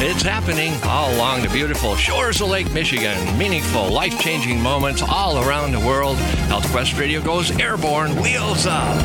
It's happening all along the beautiful shores of Lake Michigan. Meaningful, life changing moments all around the world. Health Quest Radio goes airborne, wheels up.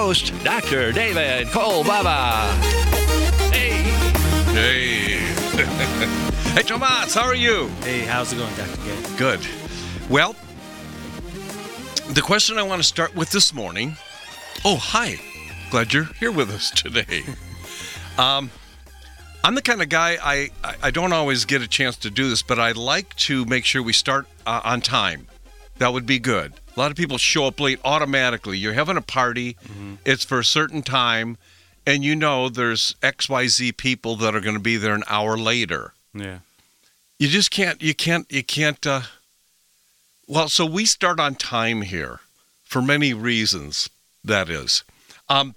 Dr. David Kolbaba. Hey. Hey. hey, Tomas, how are you? Hey, how's it going, Dr. K? Good. Well, the question I want to start with this morning. Oh, hi. Glad you're here with us today. um, I'm the kind of guy I, I I don't always get a chance to do this, but I like to make sure we start uh, on time. That would be good. A lot of people show up late automatically. You're having a party, it's for a certain time, and you know there's XYZ people that are going to be there an hour later. Yeah. you just can't you can't you can't uh well so we start on time here for many reasons that is um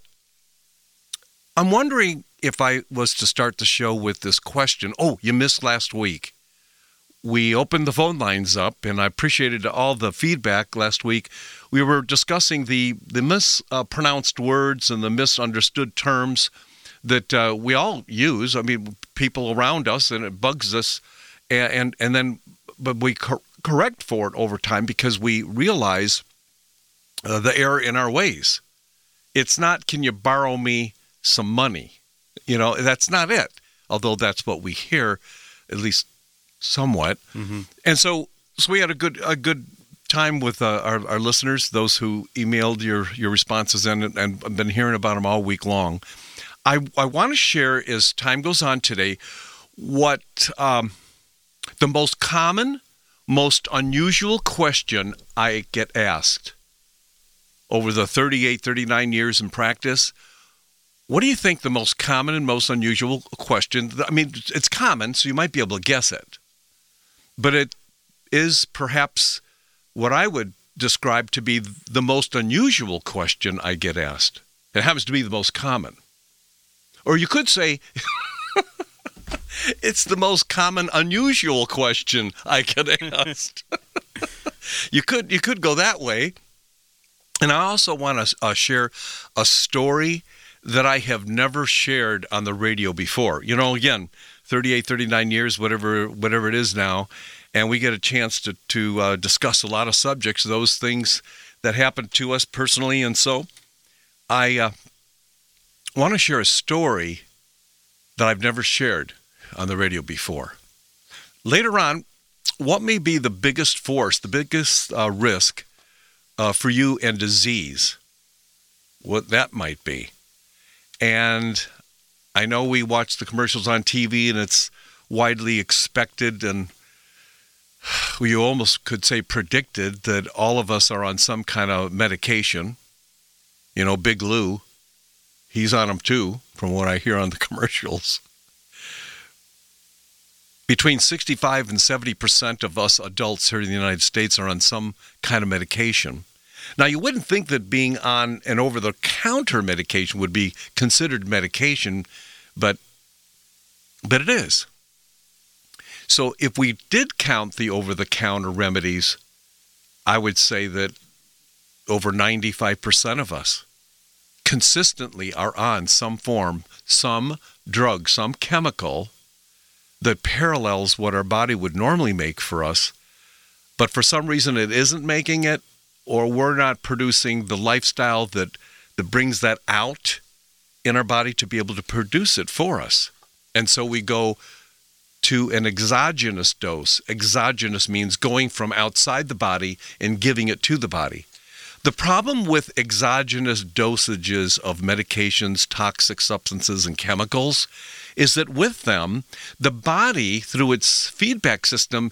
i'm wondering if i was to start the show with this question oh you missed last week we opened the phone lines up and i appreciated all the feedback last week we were discussing the the mispronounced words and the misunderstood terms that uh, we all use. I mean, people around us, and it bugs us, and and, and then but we cor- correct for it over time because we realize uh, the error in our ways. It's not, can you borrow me some money? You know, that's not it. Although that's what we hear, at least somewhat. And so, so we had a good a good time with uh, our, our listeners, those who emailed your your responses in, and, and I've been hearing about them all week long. I, I want to share as time goes on today what um, the most common, most unusual question I get asked over the 38, 39 years in practice. What do you think the most common and most unusual question? I mean, it's common, so you might be able to guess it, but it is perhaps what I would describe to be the most unusual question I get asked. It happens to be the most common. Or you could say it's the most common unusual question I get asked. you could you could go that way. And I also want to uh, share a story that I have never shared on the radio before. You know, again, 38, 39 years, whatever whatever it is now, and we get a chance to to uh, discuss a lot of subjects, those things that happened to us personally, and so I uh, want to share a story that I've never shared on the radio before. Later on, what may be the biggest force, the biggest uh, risk uh, for you and disease? What that might be. And I know we watch the commercials on TV and it's widely expected and you almost could say predicted that all of us are on some kind of medication. You know, Big Lou, he's on them too, from what I hear on the commercials. Between 65 and 70% of us adults here in the United States are on some kind of medication. Now, you wouldn't think that being on an over the counter medication would be considered medication, but but it is. So if we did count the over the counter remedies, I would say that over 95% of us consistently are on some form, some drug, some chemical that parallels what our body would normally make for us. But for some reason it isn't making it, or we're not producing the lifestyle that, that brings that out in our body to be able to produce it for us. And so we go to an exogenous dose. Exogenous means going from outside the body and giving it to the body. The problem with exogenous dosages of medications, toxic substances, and chemicals is that with them, the body, through its feedback system,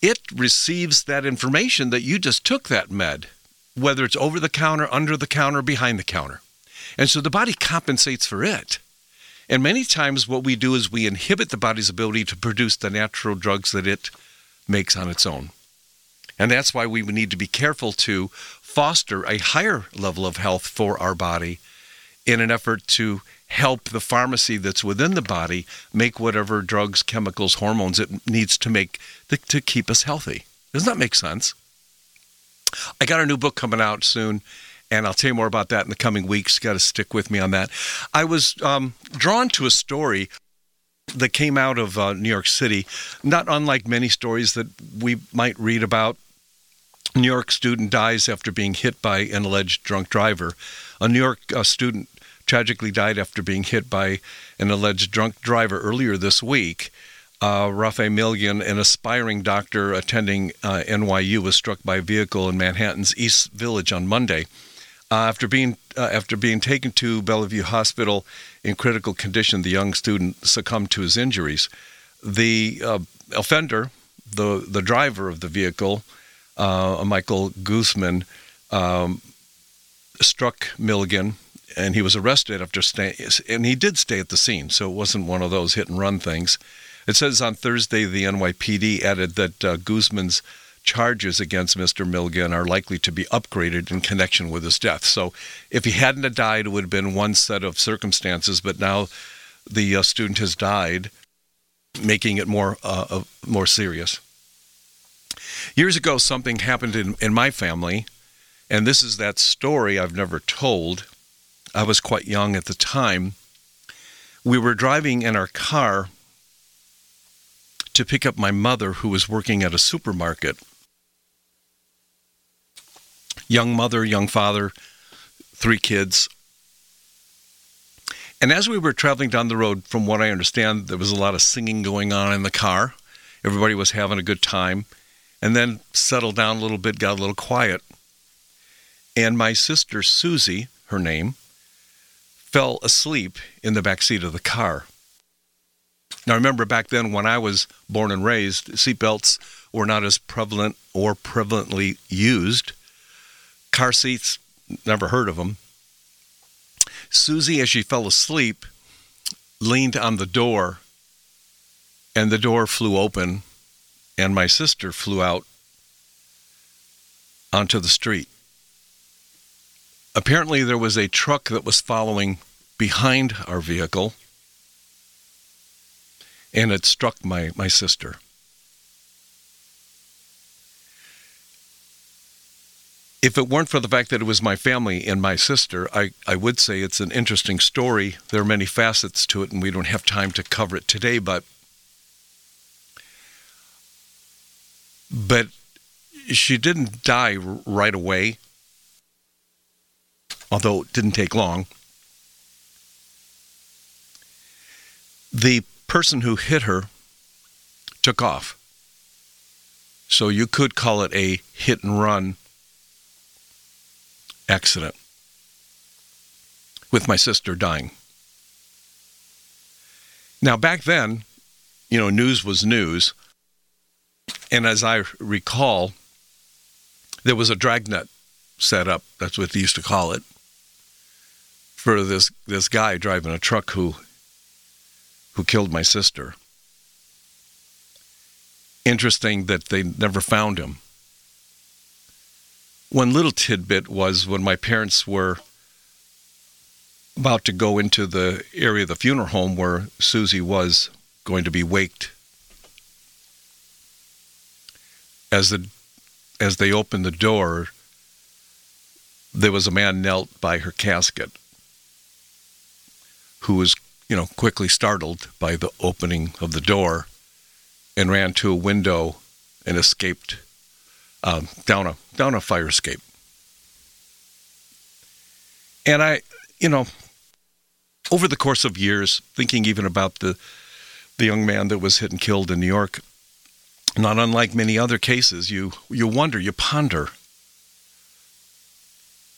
it receives that information that you just took that med, whether it's over the counter, under the counter, behind the counter. And so the body compensates for it. And many times, what we do is we inhibit the body's ability to produce the natural drugs that it makes on its own. And that's why we need to be careful to foster a higher level of health for our body in an effort to help the pharmacy that's within the body make whatever drugs, chemicals, hormones it needs to make to, to keep us healthy. Doesn't that make sense? I got a new book coming out soon, and I'll tell you more about that in the coming weeks. Got to stick with me on that. I was um, drawn to a story that came out of uh, New York City, not unlike many stories that we might read about New York student dies after being hit by an alleged drunk driver. A New York uh, student tragically died after being hit by an alleged drunk driver earlier this week. Uh, Milligan, an aspiring doctor attending uh, NYU, was struck by a vehicle in Manhattan's East Village on Monday. Uh, after being uh, after being taken to Bellevue Hospital in critical condition, the young student succumbed to his injuries. The uh, offender, the the driver of the vehicle, uh, Michael Guzman, um, struck Milligan, and he was arrested after staying. And he did stay at the scene, so it wasn't one of those hit and run things. It says on Thursday the NYPD added that uh, Guzman's charges against Mr. Milligan are likely to be upgraded in connection with his death. So if he hadn't died, it would have been one set of circumstances, but now the uh, student has died, making it more uh, more serious. Years ago, something happened in, in my family, and this is that story I've never told. I was quite young at the time. We were driving in our car to pick up my mother, who was working at a supermarket. Young mother, young father, three kids. And as we were traveling down the road, from what I understand, there was a lot of singing going on in the car. Everybody was having a good time and then settled down a little bit, got a little quiet. And my sister Susie, her name, fell asleep in the back seat of the car. Now, remember back then when I was born and raised, seatbelts were not as prevalent or prevalently used. Car seats, never heard of them. Susie, as she fell asleep, leaned on the door, and the door flew open, and my sister flew out onto the street. Apparently, there was a truck that was following behind our vehicle, and it struck my, my sister. If it weren't for the fact that it was my family and my sister, I, I would say it's an interesting story. There are many facets to it, and we don't have time to cover it today, but but she didn't die right away, although it didn't take long. The person who hit her took off. So you could call it a hit and run accident with my sister dying. Now, back then, you know, news was news. And as I recall, there was a dragnet set up. That's what they used to call it for this this guy driving a truck who who killed my sister. Interesting that they never found him. One little tidbit was when my parents were about to go into the area of the funeral home where Susie was going to be waked as the as they opened the door, there was a man knelt by her casket who was, you know, quickly startled by the opening of the door and ran to a window and escaped um, down a down a fire escape. And I, you know, over the course of years, thinking even about the the young man that was hit and killed in New York, not unlike many other cases, you you wonder, you ponder.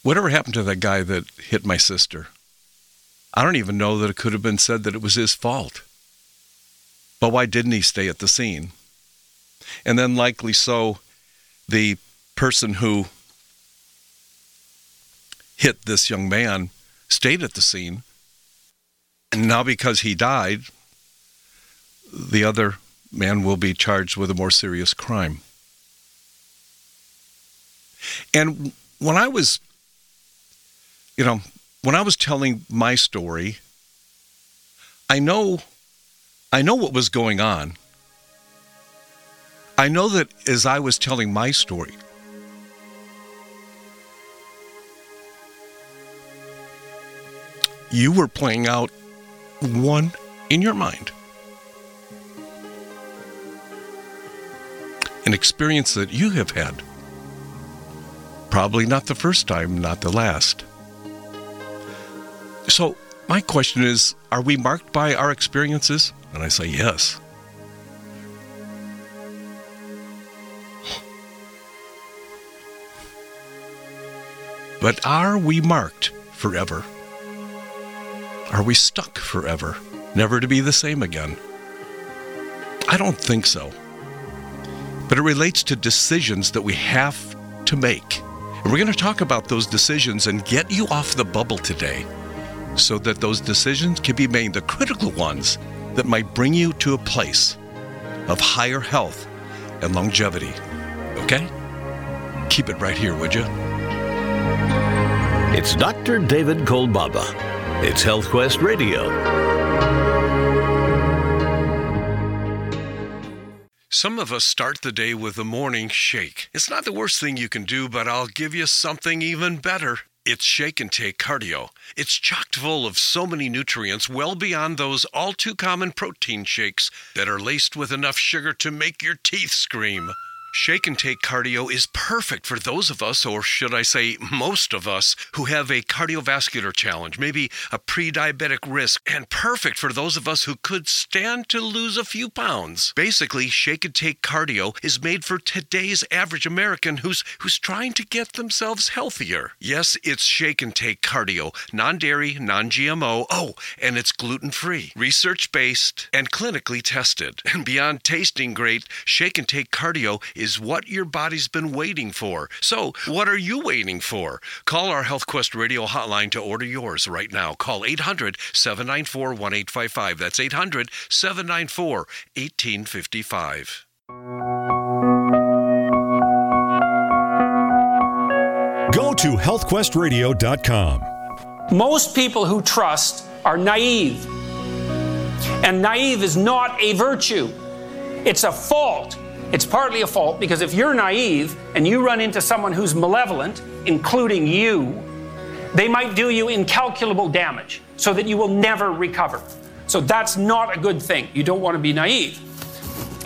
Whatever happened to that guy that hit my sister? I don't even know that it could have been said that it was his fault. But why didn't he stay at the scene? And then, likely so, the person who hit this young man stayed at the scene. And now, because he died, the other man will be charged with a more serious crime. And when I was, you know, when I was telling my story, I know I know what was going on. I know that as I was telling my story, you were playing out one in your mind. An experience that you have had. Probably not the first time, not the last. So, my question is Are we marked by our experiences? And I say, Yes. But are we marked forever? Are we stuck forever, never to be the same again? I don't think so. But it relates to decisions that we have to make. And we're going to talk about those decisions and get you off the bubble today so that those decisions can be made, the critical ones that might bring you to a place of higher health and longevity. Okay? Keep it right here, would you? It's Dr. David Kolbaba. It's Health Quest Radio. Some of us start the day with a morning shake. It's not the worst thing you can do, but I'll give you something even better. It's Shake and Take Cardio. It's chocked full of so many nutrients, well beyond those all too common protein shakes that are laced with enough sugar to make your teeth scream. Shake and Take Cardio is perfect for those of us, or should I say most of us, who have a cardiovascular challenge, maybe a pre diabetic risk, and perfect for those of us who could stand to lose a few pounds. Basically, Shake and Take Cardio is made for today's average American who's, who's trying to get themselves healthier. Yes, it's Shake and Take Cardio, non dairy, non GMO, oh, and it's gluten free, research based, and clinically tested. And beyond tasting great, Shake and Take Cardio is what your body's been waiting for. So, what are you waiting for? Call our Health Quest radio hotline to order yours right now. Call 800 794 1855. That's 800 794 1855. Go to healthquestradio.com. Most people who trust are naive. And naive is not a virtue, it's a fault. It's partly a fault because if you're naive and you run into someone who's malevolent, including you, they might do you incalculable damage so that you will never recover. So that's not a good thing. You don't want to be naive.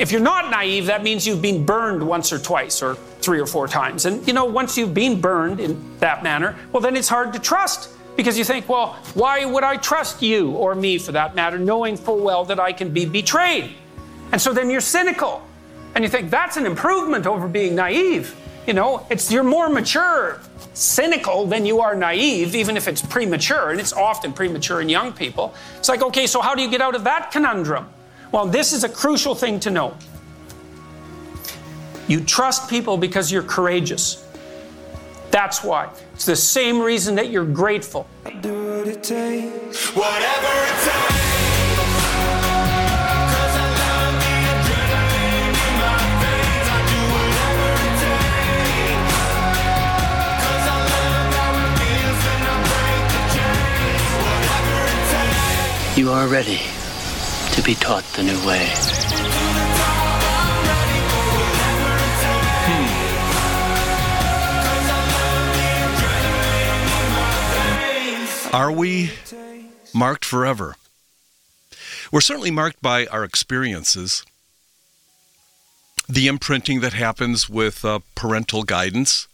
If you're not naive, that means you've been burned once or twice or three or four times. And you know, once you've been burned in that manner, well, then it's hard to trust because you think, well, why would I trust you or me for that matter, knowing full well that I can be betrayed? And so then you're cynical and you think that's an improvement over being naive. You know, it's you're more mature, cynical than you are naive, even if it's premature, and it's often premature in young people. It's like, okay, so how do you get out of that conundrum? Well, this is a crucial thing to know. You trust people because you're courageous. That's why. It's the same reason that you're grateful. Whatever it takes. You are ready to be taught the new way. Are we marked forever? We're certainly marked by our experiences, the imprinting that happens with uh, parental guidance,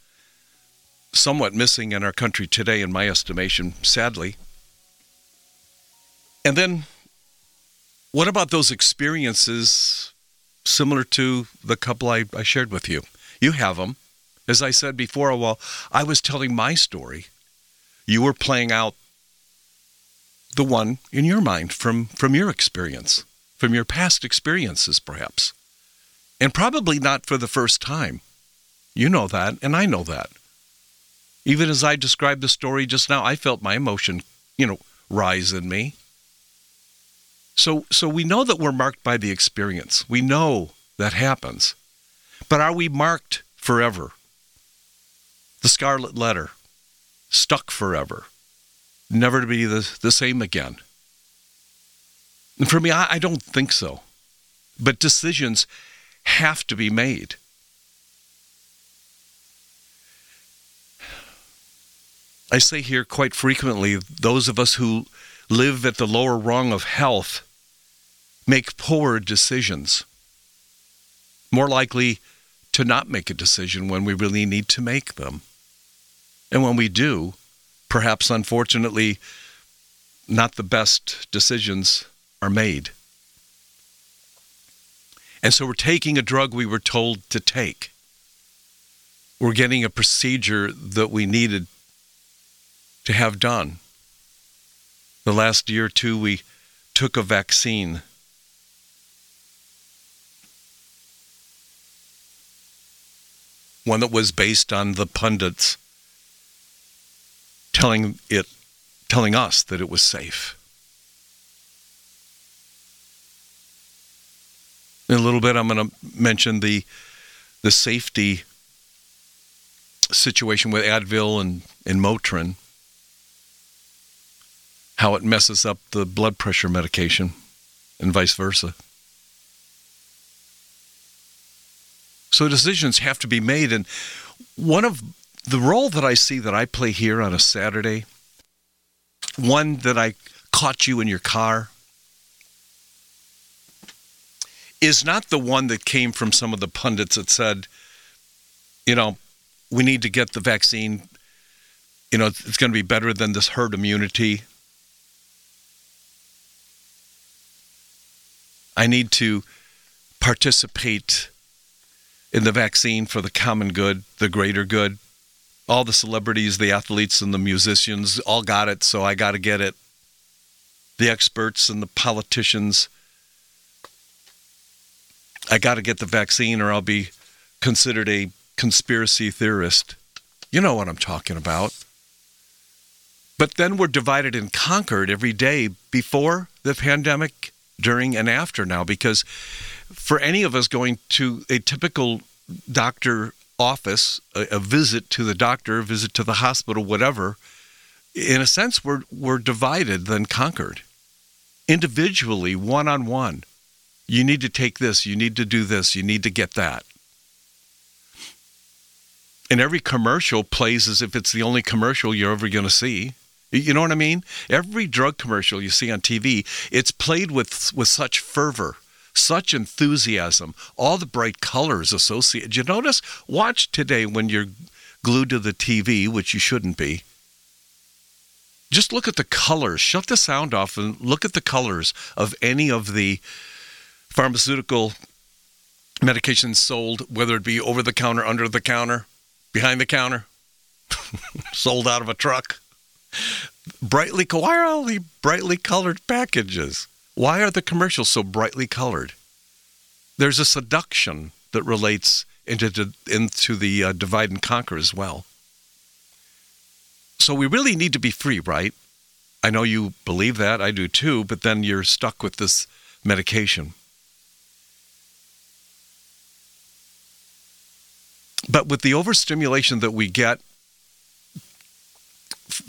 somewhat missing in our country today, in my estimation, sadly. And then what about those experiences similar to the couple I, I shared with you? You have them. As I said before, while I was telling my story, you were playing out the one in your mind from, from your experience, from your past experiences, perhaps. And probably not for the first time. You know that, and I know that. Even as I described the story just now, I felt my emotion, you know, rise in me. So, so we know that we're marked by the experience. We know that happens. But are we marked forever? The scarlet letter, stuck forever, never to be the, the same again. And for me, I, I don't think so. But decisions have to be made. I say here quite frequently those of us who live at the lower rung of health make poor decisions. More likely to not make a decision when we really need to make them. And when we do, perhaps unfortunately, not the best decisions are made. And so we're taking a drug we were told to take. We're getting a procedure that we needed to have done. The last year or two, we took a vaccine. One that was based on the pundits telling it telling us that it was safe. In a little bit I'm going to mention the the safety situation with Advil and, and Motrin how it messes up the blood pressure medication and vice versa. So decisions have to be made. And one of the role that I see that I play here on a Saturday, one that I caught you in your car, is not the one that came from some of the pundits that said, you know, we need to get the vaccine. You know, it's going to be better than this herd immunity. I need to participate in the vaccine for the common good, the greater good. All the celebrities, the athletes, and the musicians all got it, so I got to get it. The experts and the politicians, I got to get the vaccine or I'll be considered a conspiracy theorist. You know what I'm talking about. But then we're divided and conquered every day before the pandemic during and after now because for any of us going to a typical doctor office, a, a, visit to the doctor, a visit to the hospital, whatever, in a sense, we're, we're divided then conquered. Individually, one on one, you need to take this, you need to do this, you need to get that. And every commercial plays as if it's the only commercial you're ever going to see. You know what I mean? Every drug commercial you see on TV, it's played with with such fervor, such enthusiasm, all the bright colors associated. You notice? Watch today when you're glued to the TV, which you shouldn't be. Just look at the colors. Shut the sound off and look at the colors of any of the pharmaceutical medications sold, whether it be over the counter, under the counter, behind the counter, sold out of a truck brightly why are all the brightly colored packages? Why are the commercials so brightly colored? There's a seduction that relates into the, into the uh, divide and conquer as well. So we really need to be free right? I know you believe that i do too but then you're stuck with this medication. But with the overstimulation that we get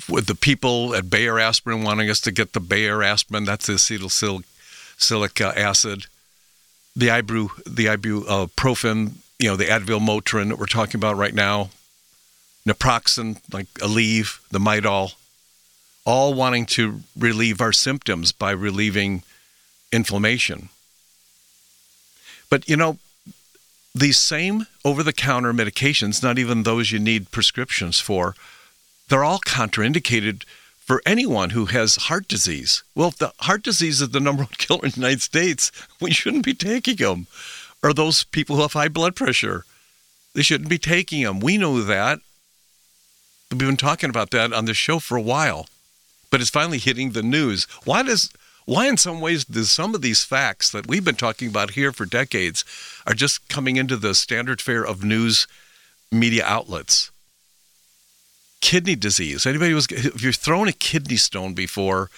with the people at Bayer Aspirin wanting us to get the Bayer Aspirin, that's the acetylsalicylic acid, the the ibuprofen, you know, the Advil Motrin that we're talking about right now, naproxen, like Aleve, the Midol, all wanting to relieve our symptoms by relieving inflammation. But you know, these same over the counter medications, not even those you need prescriptions for, they're all contraindicated for anyone who has heart disease. Well, if the heart disease is the number one killer in the United States, we shouldn't be taking them. Or those people who have high blood pressure, they shouldn't be taking them. We know that. We've been talking about that on the show for a while, but it's finally hitting the news. Why does why in some ways do some of these facts that we've been talking about here for decades are just coming into the standard fare of news media outlets? Kidney disease. Anybody was if you're thrown a kidney stone before,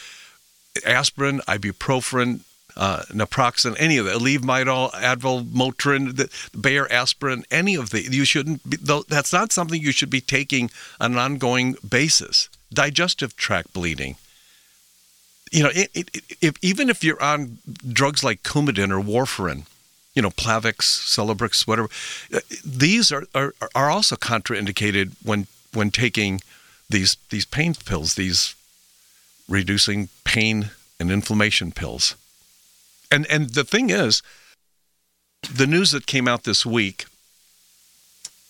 aspirin, ibuprofen, uh, naproxen, any of it, Aleve, Advil, Motrin, the Bayer aspirin, any of the, you shouldn't be, that's not something you should be taking on an ongoing basis. Digestive tract bleeding. You know, it, it, if, even if you're on drugs like Coumadin or warfarin, you know, Plavix, Celebrex, whatever, uh, these are, are, are also contraindicated when, when taking these, these pain pills, these reducing pain and inflammation pills. And and the thing is, the news that came out this week.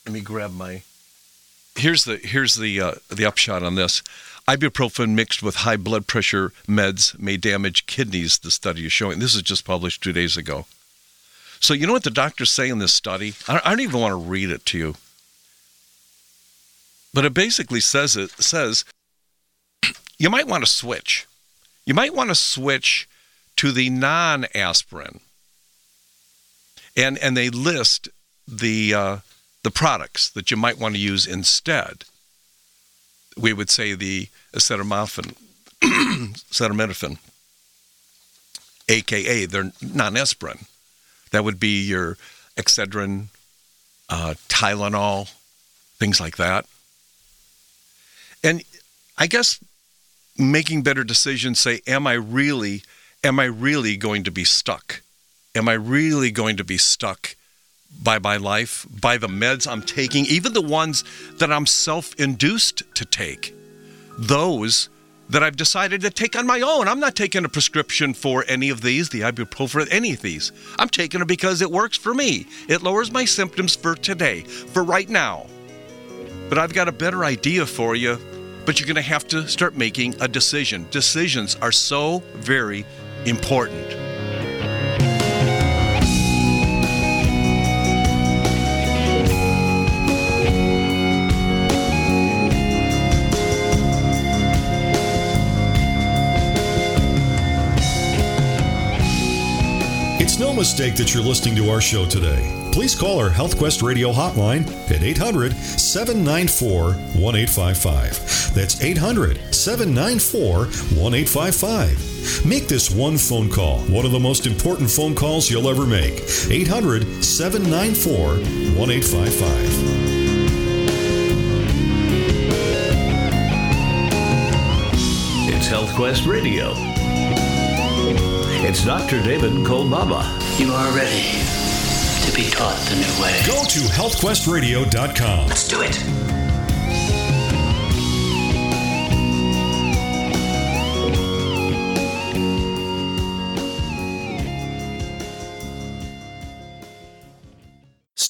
Let me grab my. Here's the here's the uh, the upshot on this. Ibuprofen mixed with high blood pressure meds may damage kidneys. The study is showing. This is just published two days ago. So you know what the doctors say in this study? I don't even want to read it to you. But it basically says it says you might want to switch. You might want to switch to the non aspirin. And, and they list the, uh, the products that you might want to use instead. We would say the acetaminophen, acetaminophen, aka they're non aspirin. That would be your Excedrin, uh, Tylenol, things like that. And I guess making better decisions say, am I really am I really going to be stuck? Am I really going to be stuck by my life, by the meds I'm taking, even the ones that I'm self induced to take? Those that I've decided to take on my own. I'm not taking a prescription for any of these, the ibuprofen, any of these. I'm taking it because it works for me. It lowers my symptoms for today, for right now. But I've got a better idea for you, but you're going to have to start making a decision. Decisions are so very important. It's no mistake that you're listening to our show today. Please call our HealthQuest radio hotline at 800 794 1855. That's 800 794 1855. Make this one phone call one of the most important phone calls you'll ever make. 800 794 1855. It's HealthQuest Radio. It's Dr. David Kolbaba. You are ready to be taught the new way. Go to healthquestradio.com. Let's do it.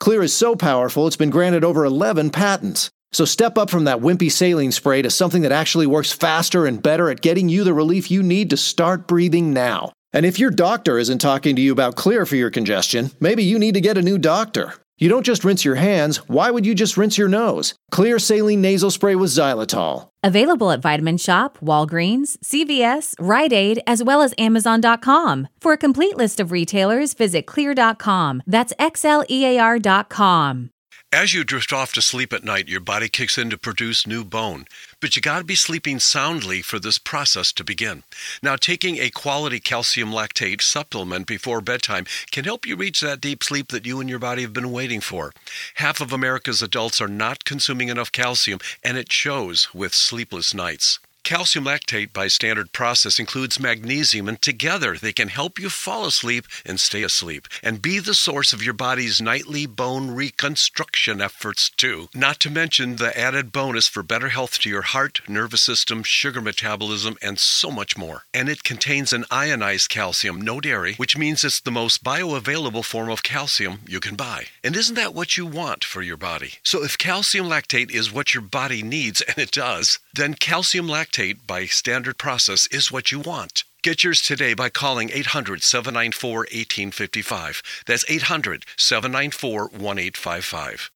Xlear is so powerful, it's been granted over 11 patents. So step up from that wimpy saline spray to something that actually works faster and better at getting you the relief you need to start breathing now. And if your doctor isn't talking to you about Xlear for your congestion, maybe you need to get a new doctor. You don't just rinse your hands, why would you just rinse your nose? Xlear Saline Nasal Spray with xylitol. Available at Vitamin Shoppe, Walgreens, CVS, Rite Aid, as well as Amazon.com. For a complete list of retailers, visit xlear.com. That's X L E A R.com. As you drift off to sleep at night, your body kicks in to produce new bone. But you got to be sleeping soundly for this process to begin. Now, taking a quality calcium lactate supplement before bedtime can help you reach that deep sleep that you and your body have been waiting for. Half of America's adults are not consuming enough calcium, and it shows with sleepless nights. Calcium lactate by standard process includes magnesium, and together they can help you fall asleep and stay asleep, and be the source of your body's nightly bone reconstruction efforts, too. Not to mention the added bonus for better health to your heart, nervous system, sugar metabolism, and so much more. And it contains an ionized calcium, no dairy, which means it's the most bioavailable form of calcium you can buy. And isn't that what you want for your body? So if calcium lactate is what your body needs, and it does, then calcium lactate by standard process is what you want. Get yours today by calling 800 794 1855. That's 800 794 1855.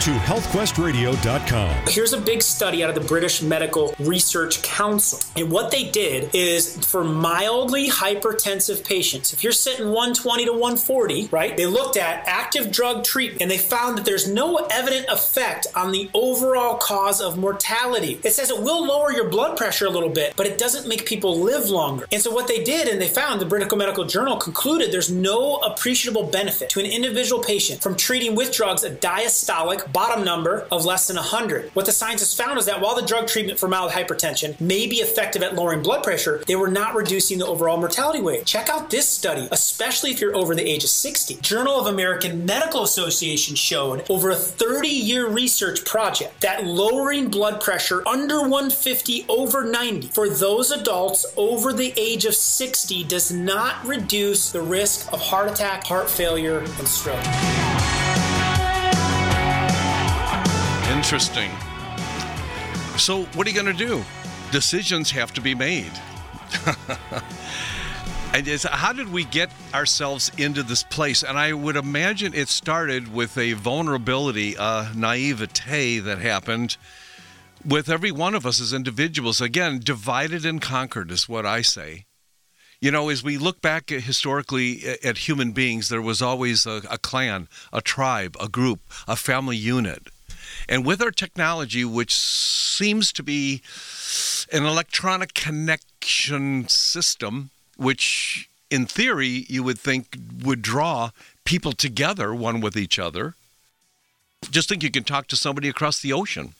To healthquestradio.com. Here's a big study out of the British Medical Research Council. And what they did is for mildly hypertensive patients, if you're sitting 120 to 140, right, they looked at active drug treatment and they found that there's no evident effect on the overall cause of mortality. It says it will lower your blood pressure a little bit, but it doesn't make people live longer. And so what they did, and they found the British Medical Journal concluded there's no appreciable benefit to an individual patient from treating with drugs a diastolic bottom number of less than 100. What the scientists found is that while the drug treatment for mild hypertension may be effective at lowering blood pressure, they were not reducing the overall mortality rate. Check out this study, especially if you're over the age of 60. Journal of American Medical Association showed over a 30 year research project that lowering blood pressure under 150 over 90 for those adults over the age of 60 does not reduce the risk of heart attack, heart failure, and stroke. Interesting. So, what are you going to do? Decisions have to be made. and how did we get ourselves into this place? And I would imagine it started with a vulnerability, a naivete that happened with every one of us as individuals. Again, divided and conquered is what I say. You know, as we look back historically at human beings, there was always a, a clan, a tribe, a group, a family unit. And with our technology, which seems to be an electronic connection system, which in theory you would think would draw people together one with each other, just think you can talk to somebody across the ocean.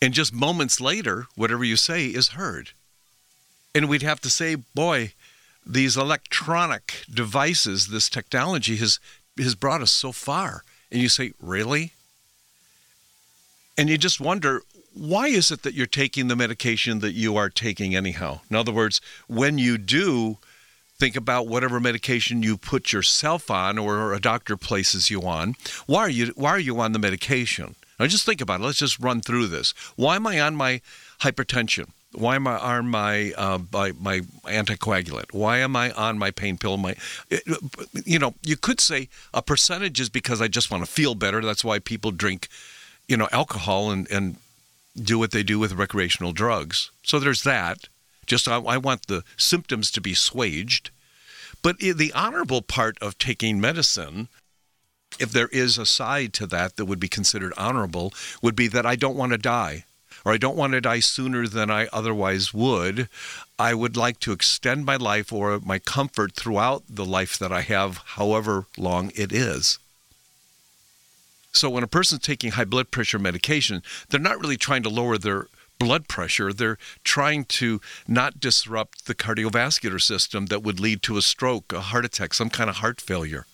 And just moments later, whatever you say is heard. And we'd have to say, boy, these electronic devices, this technology has, has brought us so far. And you say, really? And you just wonder, why is it that you're taking the medication that you are taking anyhow? In other words, when you do, think about whatever medication you put yourself on or a doctor places you on. Why are you why are you on the medication? Now just think about it. Let's just run through this. Why am I on my hypertension? Why am I on my uh, my, my anticoagulant? Why am I on my pain pill? My, you know, you could say a percentage is because I just want to feel better. That's why people drink, you know, alcohol and and do what they do with recreational drugs. So there's that. Just I, I want the symptoms to be assuaged. But the honorable part of taking medicine if there is a side to that that would be considered honorable, would be that I don't want to die or I don't want to die sooner than I otherwise would. I would like to extend my life or my comfort throughout the life that I have, however long it is. So when a person's taking high blood pressure medication, they're not really trying to lower their blood pressure. They're trying to not disrupt the cardiovascular system that would lead to a stroke, a heart attack, some kind of heart failure.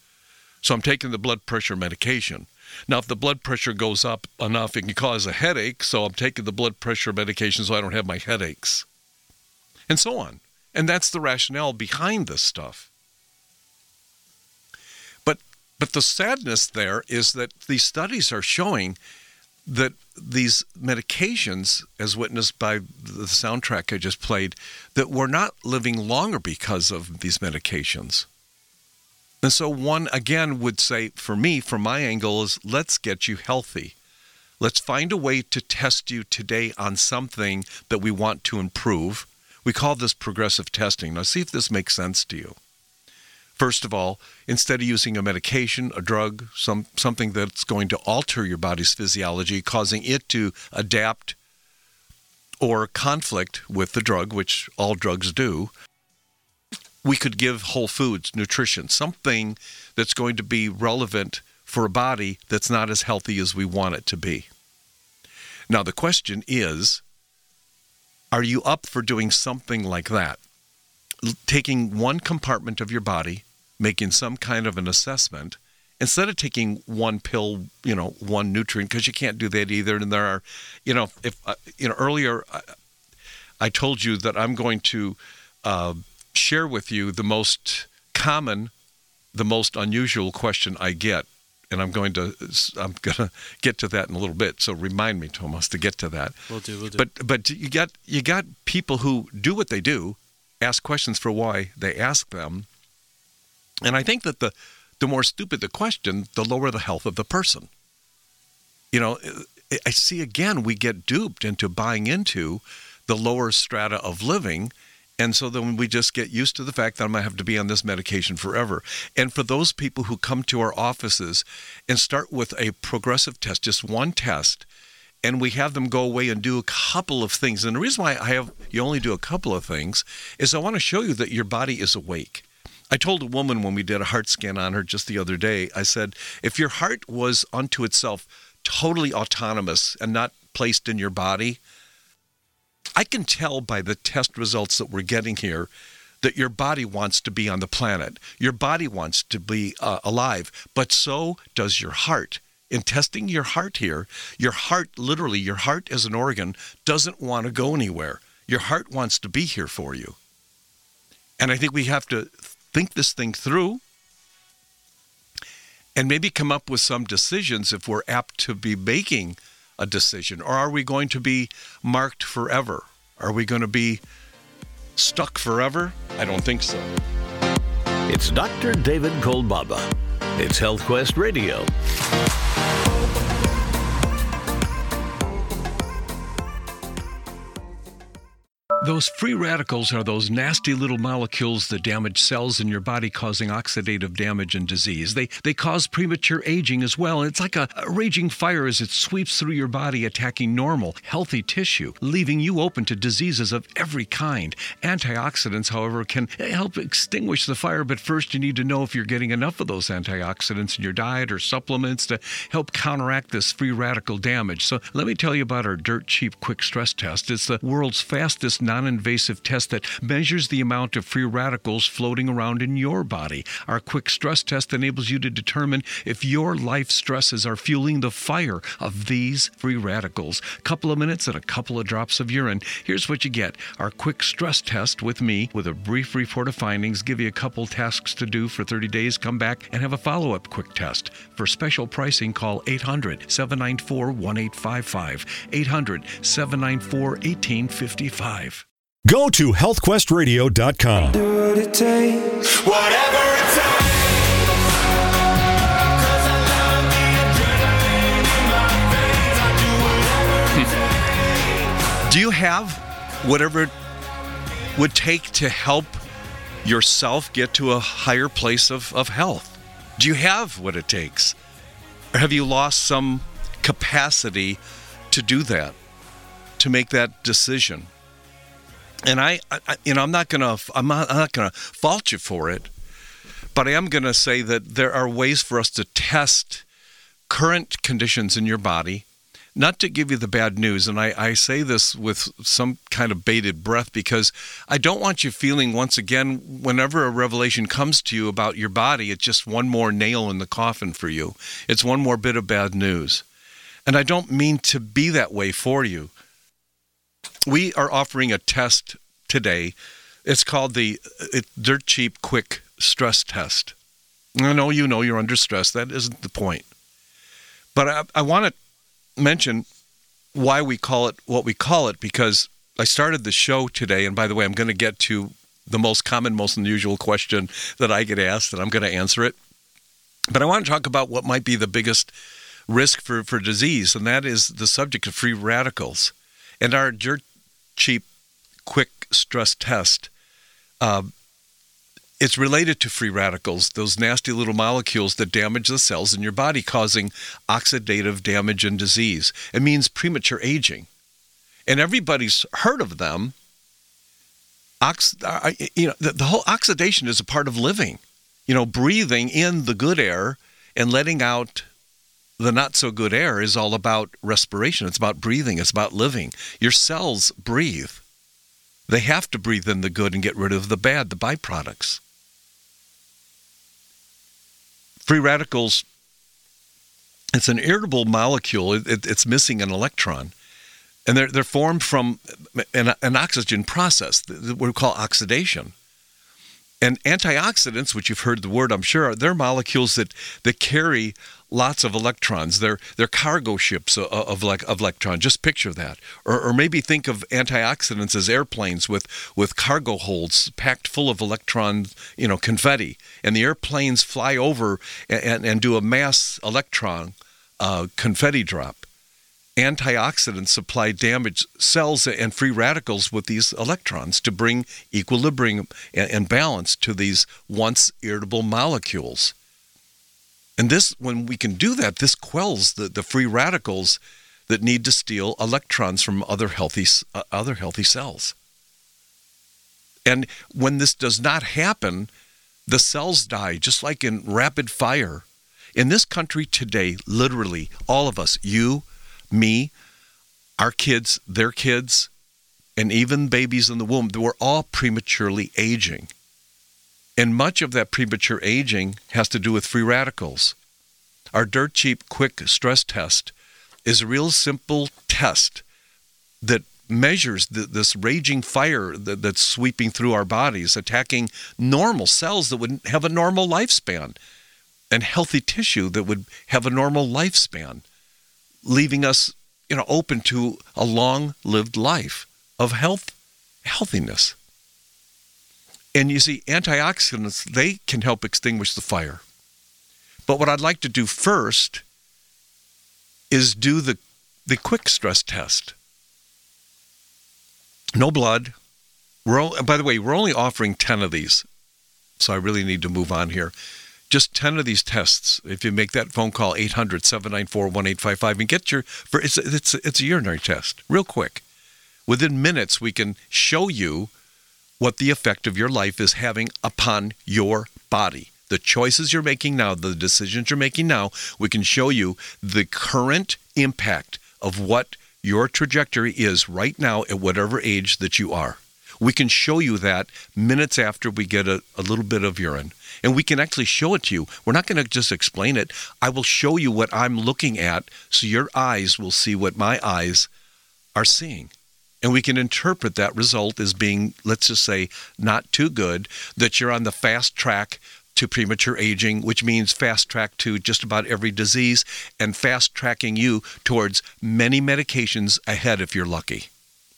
So I'm taking the blood pressure medication. Now, if the blood pressure goes up enough, it can cause a headache. So I'm taking the blood pressure medication so I don't have my headaches. And so on. And that's the rationale behind this stuff. But but the sadness there is that these studies are showing that these medications, as witnessed by the soundtrack I just played, that we're not living longer because of these medications. And so, one again would say, for me, from my angle, is let's get you healthy. Let's find a way to test you today on something that we want to improve. We call this progressive testing. Now, see if this makes sense to you. First of all, instead of using a medication, a drug, some, something that's going to alter your body's physiology, causing it to adapt or conflict with the drug, which all drugs do, we could give whole foods, nutrition, something that's going to be relevant for a body that's not as healthy as we want it to be. Now, the question is are you up for doing something like that? Taking one compartment of your body, making some kind of an assessment, instead of taking one pill, you know, one nutrient, because you can't do that either. And there are, you know, if, uh, you know, earlier I, I told you that I'm going to uh, share with you the most common, the most unusual question I get. And I'm going to I'm going to get to that in a little bit. So remind me, Thomas, to get to that. We'll do. We'll do. But but you got you got people who do what they do, ask questions for why they ask them, and I think that the the more stupid the question, the lower the health of the person. You know, I see again we get duped into buying into the lower strata of living. And so then we just get used to the fact that I'm going to have to be on this medication forever. And for those people who come to our offices and start with a progressive test, just one test, and we have them go away and do a couple of things. And the reason why I have you only do a couple of things is I want to show you that your body is awake. I told a woman when we did a heart scan on her just the other day, I said, if your heart was unto itself totally autonomous and not placed in your body, I can tell by the test results that we're getting here that your body wants to be on the planet. Your body wants to be uh, alive, but so does your heart. In testing your heart here, your heart, literally, your heart as an organ, doesn't want to go anywhere. Your heart wants to be here for you. And I think we have to think this thing through and maybe come up with some decisions if we're apt to be making a decision? Or are we going to be marked forever? Are we going to be stuck forever? I don't think so. It's Dr. David Kolbaba. It's HealthQuest Radio. Those free radicals are those nasty little molecules that damage cells in your body, causing oxidative damage and disease. They, they cause premature aging as well. It's like a, a raging fire as it sweeps through your body, attacking normal, healthy tissue, leaving you open to diseases of every kind. Antioxidants, however, can help extinguish the fire, but first you need to know if you're getting enough of those antioxidants in your diet or supplements to help counteract this free radical damage. So let me tell you about our dirt cheap quick stress test. It's the world's fastest invasive test that measures the amount of free radicals floating around in your body. Our quick stress test enables you to determine if your life stresses are fueling the fire of these free radicals. Couple of minutes and a couple of drops of urine. Here's what you get our quick stress test with me with a brief report of findings, give you a couple tasks to do for 30 days, come back and have a follow up quick test. For special pricing, call 800 794 1855. 800 794 1855. Go to healthquestradio.com. Do what it takes, whatever it takes. Cause I love the adrenaline in my veins. I do whatever it takes. Do you have whatever it would take to help yourself get to a higher place of, of health? Do you have what it takes? Or have you lost some capacity to do that, to make that decision? And I, I you know, I'm not gonna, I'm not, I'm not gonna fault you for it, but I am gonna say that there are ways for us to test current conditions in your body not to give you the bad news, and I, I, say this with some kind of bated breath because I don't want you feeling once again, whenever a revelation comes to you about your body, it's just one more nail in the coffin for you. It's one more bit of bad news. And I don't mean to be that way for you. We are offering a test today. It's called the it, Dirt Cheap Quick Stress Test. I know you know you're under stress. That isn't the point. But I, I want to mention why we call it what we call it because I started the show today, and by the way, I'm going to get to the most common, most unusual question that I get asked, and I'm going to answer it. But I want to talk about what might be the biggest risk for, for disease, and that is the subject of free radicals. And our dirt cheap, quick stress test, uh, it's related to free radicals, those nasty little molecules that damage the cells in your body, causing oxidative damage and disease. It means premature aging. And everybody's heard of them. Ox, you know, the, the whole oxidation is a part of living. You know, breathing in the good air and letting out the not so good air is all about respiration. It's about breathing. It's about living. Your cells breathe. They have to breathe in the good and get rid of the bad, the byproducts. Free radicals, it's an irritable molecule. It, it, it's missing an electron. And they're, they're formed from an, an oxygen process, that we call oxidation. And antioxidants, which you've heard the word, I'm sure, they're molecules that, that carry lots of electrons. They're, they're cargo ships of, of, like, of electrons. Just picture that. Or, or maybe think of antioxidants as airplanes with, with cargo holds packed full of electron, you know, confetti. And the airplanes fly over and, and, and do a mass electron uh, confetti drop antioxidants supply damaged cells and free radicals with these electrons to bring equilibrium and balance to these once irritable molecules. And this, when we can do that, this quells the, the free radicals that need to steal electrons from other healthy, uh, other healthy cells. And when this does not happen, the cells die, just like in rapid fire. In this country today, literally, all of us, you, me, our kids, their kids, and even babies in the womb, we're all prematurely aging. And much of that premature aging has to do with free radicals. Our dirt cheap quick stress test is a real simple test that measures the, this raging fire that, that's sweeping through our bodies, attacking normal cells that would have a normal lifespan and healthy tissue that would have a normal lifespan leaving us, you know, open to a long-lived life of health, healthiness. And you see, antioxidants, they can help extinguish the fire. But what I'd like to do first is do the, the quick stress test. No blood. We're all, by the way, we're only offering 10 of these. So I really need to move on here just 10 of these tests if you make that phone call 800-794-1855 and get your for it's it's it's a urinary test real quick within minutes we can show you what the effect of your life is having upon your body the choices you're making now the decisions you're making now we can show you the current impact of what your trajectory is right now at whatever age that you are we can show you that minutes after we get a, a little bit of urine and we can actually show it to you. We're not going to just explain it. I will show you what I'm looking at so your eyes will see what my eyes are seeing. And we can interpret that result as being, let's just say, not too good, that you're on the fast track to premature aging, which means fast track to just about every disease and fast tracking you towards many medications ahead if you're lucky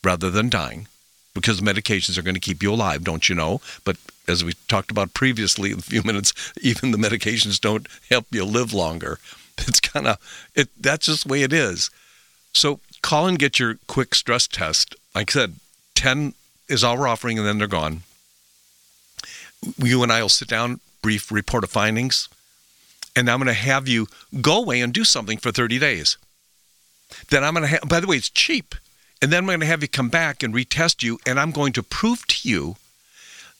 rather than dying because medications are going to keep you alive, don't you know? But as we talked about previously in a few minutes, even the medications don't help you live longer. It's kind of it. That's just the way it is. So call and get your quick stress test. Like I said, ten is all we're offering, and then they're gone. You and I will sit down, brief report of findings, and I'm going to have you go away and do something for 30 days. Then I'm going to have. By the way, it's cheap. And then I'm going to have you come back and retest you, and I'm going to prove to you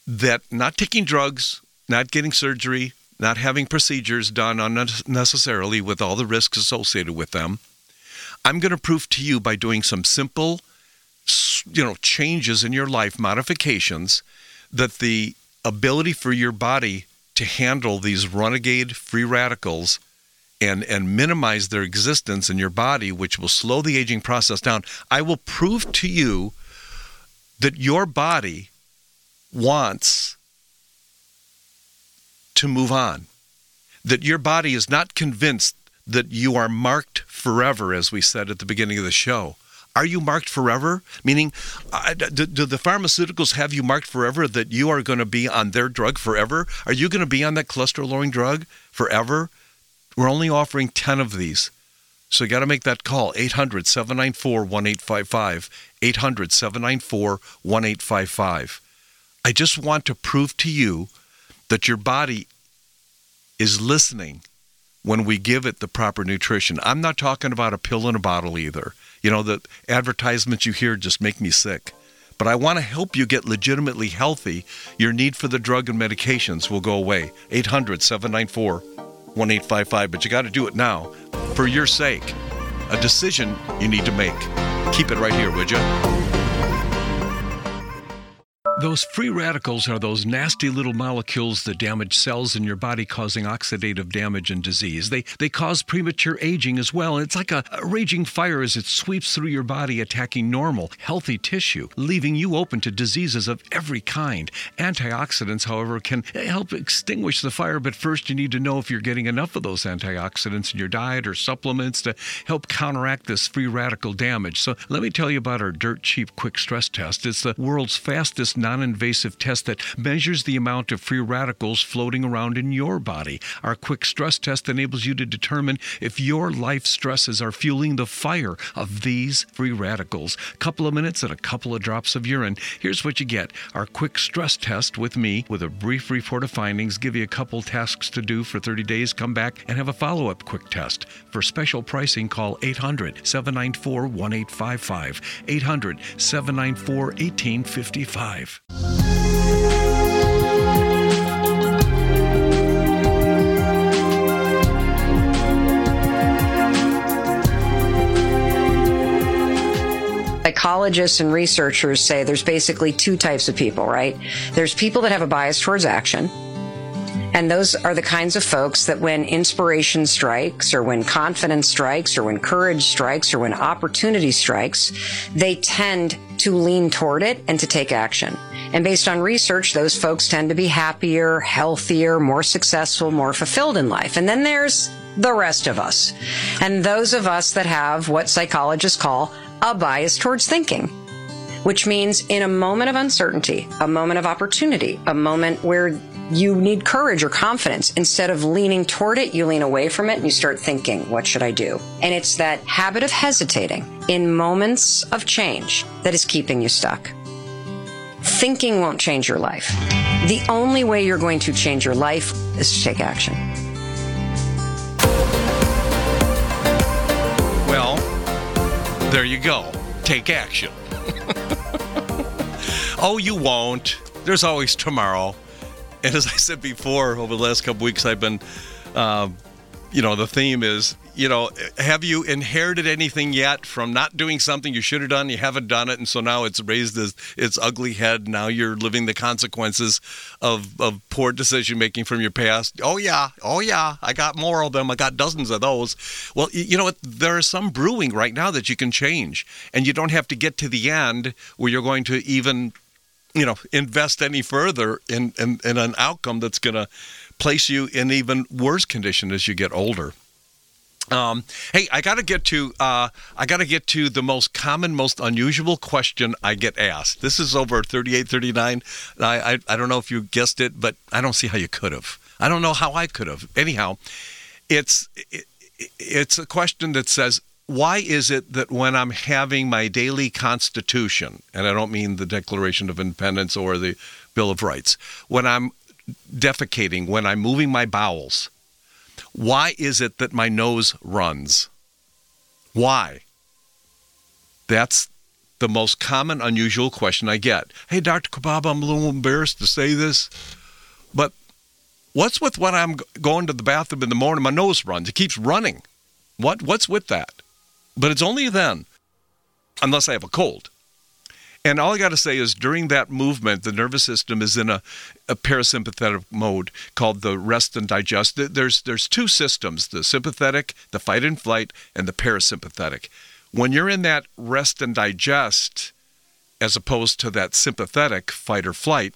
that not taking drugs, not getting surgery, not having procedures done unnecessarily with all the risks associated with them, I'm going to prove to you by doing some simple, you know, changes in your life, modifications, that the ability for your body to handle these renegade free radicals and and minimize their existence in your body which will slow the aging process down i will prove to you that your body wants to move on. That your body is not convinced that you are marked forever as we said at the beginning of the show are you marked forever meaning uh, do, do the pharmaceuticals have you marked forever that you are going to be on their drug forever are you going to be on that cholesterol lowering drug forever we're only offering 10 of these. So you got to make that call 800 794 1855. 800 794 1855. I just want to prove to you that your body is listening when we give it the proper nutrition. I'm not talking about a pill in a bottle either. You know, the advertisements you hear just make me sick. but I want to help you get legitimately healthy. Your need for the drug and medications will go away. 800 794 1855. But you got to do it now for your sake. A decision you need to make. Keep it right here, would you? Those free radicals are those nasty little molecules that damage cells in your body, causing oxidative damage and disease. They they cause premature aging as well. It's like a, a raging fire as it sweeps through your body, attacking normal, healthy tissue, leaving you open to diseases of every kind. Antioxidants, however, can help extinguish the fire, but first you need to know if you're getting enough of those antioxidants in your diet or supplements to help counteract this free radical damage. So let me tell you about our dirt cheap quick stress test. It's the world's fastest non invasive test that measures the amount of free radicals floating around in your body. Our quick stress test enables you to determine if your life stresses are fueling the fire of these free radicals. A couple of minutes and a couple of drops of urine. Here's what you get our quick stress test with me, with a brief report of findings, give you a couple tasks to do for 30 days, come back and have a follow up quick test. For special pricing, call 800 794 1855. 800 794 1855. Psychologists and researchers say there's basically two types of people, right? There's people that have a bias towards action. And those are the kinds of folks that when inspiration strikes, or when confidence strikes, or when courage strikes, or when opportunity strikes, they tend to lean toward it and to take action. And based on research, those folks tend to be happier, healthier, more successful, more fulfilled in life. And then there's the rest of us. And those of us that have what psychologists call a bias towards thinking which means in a moment of uncertainty, a moment of opportunity, a moment where you need courage or confidence, instead of leaning toward it, you lean away from it and you start thinking, what should I do? And it's that habit of hesitating in moments of change that is keeping you stuck. Thinking won't change your life. The only way you're going to change your life is to take action. Well, there you go. Take action. oh, you won't. There's always tomorrow. And as I said before, over the last couple weeks, I've been, um, you know, the theme is, you know, have you inherited anything yet from not doing something you should have done? You haven't done it, and so now it's raised its, its ugly head. Now you're living the consequences of, of poor decision making from your past. Oh yeah, oh yeah, I got more of them. I got dozens of those. Well, you know what? There are some brewing right now that you can change, and you don't have to get to the end where you're going to even you know invest any further in in, in an outcome that's going to place you in even worse condition as you get older um, hey, I got to get to uh, I got to get to the most common, most unusual question I get asked. This is over 38, 39. I, I I don't know if you guessed it, but I don't see how you could have. I don't know how I could have. Anyhow, it's it, it's a question that says, why is it that when I'm having my daily constitution, and I don't mean the Declaration of Independence or the Bill of Rights, when I'm defecating, when I'm moving my bowels, why is it that my nose runs? Why? That's the most common, unusual question I get. Hey, Dr. Kolbaba, I'm a little embarrassed to say this, but what's with when I'm going to the bathroom in the morning, my nose runs? It keeps running. What? What's with that? But it's only then, unless I have a cold. And all I got to say is during that movement, the nervous system is in a, a parasympathetic mode called the rest and digest. There's, there's two systems the sympathetic, the fight and flight, and the parasympathetic. When you're in that rest and digest, as opposed to that sympathetic fight or flight,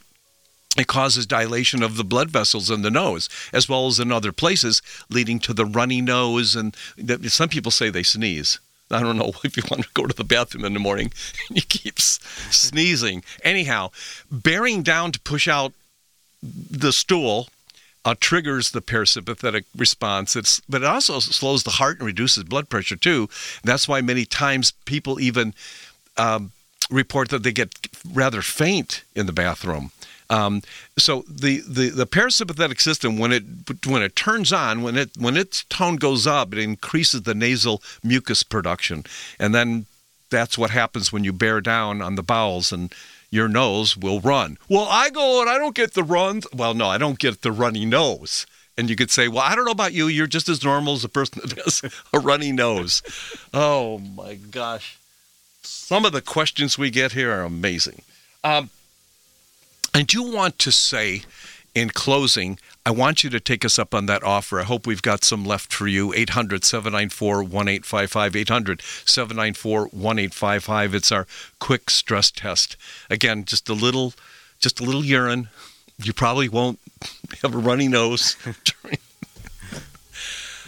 it causes dilation of the blood vessels in the nose, as well as in other places, leading to the runny nose. And some people say they sneeze. I don't know if you want to go to the bathroom in the morning and you keep sneezing. Anyhow, bearing down to push out the stool uh, triggers the parasympathetic response. It's but it also slows the heart and reduces blood pressure too. That's why many times people even um, report that they get rather faint in the bathroom. Um, so the, the, the parasympathetic system, when it when it turns on, when it when its tone goes up, it increases the nasal mucus production, and then that's what happens when you bear down on the bowels and your nose will run. Well, I go and I don't get the runs. Well, no, I don't get the runny nose. And you could say, well, I don't know about you. You're just as normal as a person that has a runny nose. Oh my gosh. Some of the questions we get here are amazing. Um, I do want to say in closing, I want you to take us up on that offer. I hope we've got some left for you. 800 794 1855. 800 794 1855. It's our quick stress test. Again, just a little, just a little urine. You probably won't have a runny nose.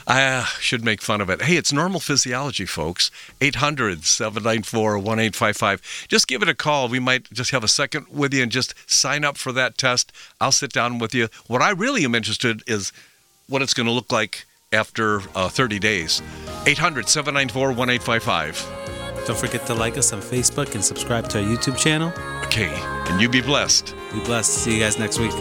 I uh, should make fun of it. Hey, it's normal physiology, folks. 800 794 1855. Just give it a call. We might just have a second with you and just sign up for that test. I'll sit down with you. What I really am interested is what it's going to look like after uh, 30 days. 800 794 1855. Don't forget to like us on Facebook and subscribe to our YouTube channel. Okay, and you be blessed. Be blessed. See you guys next week.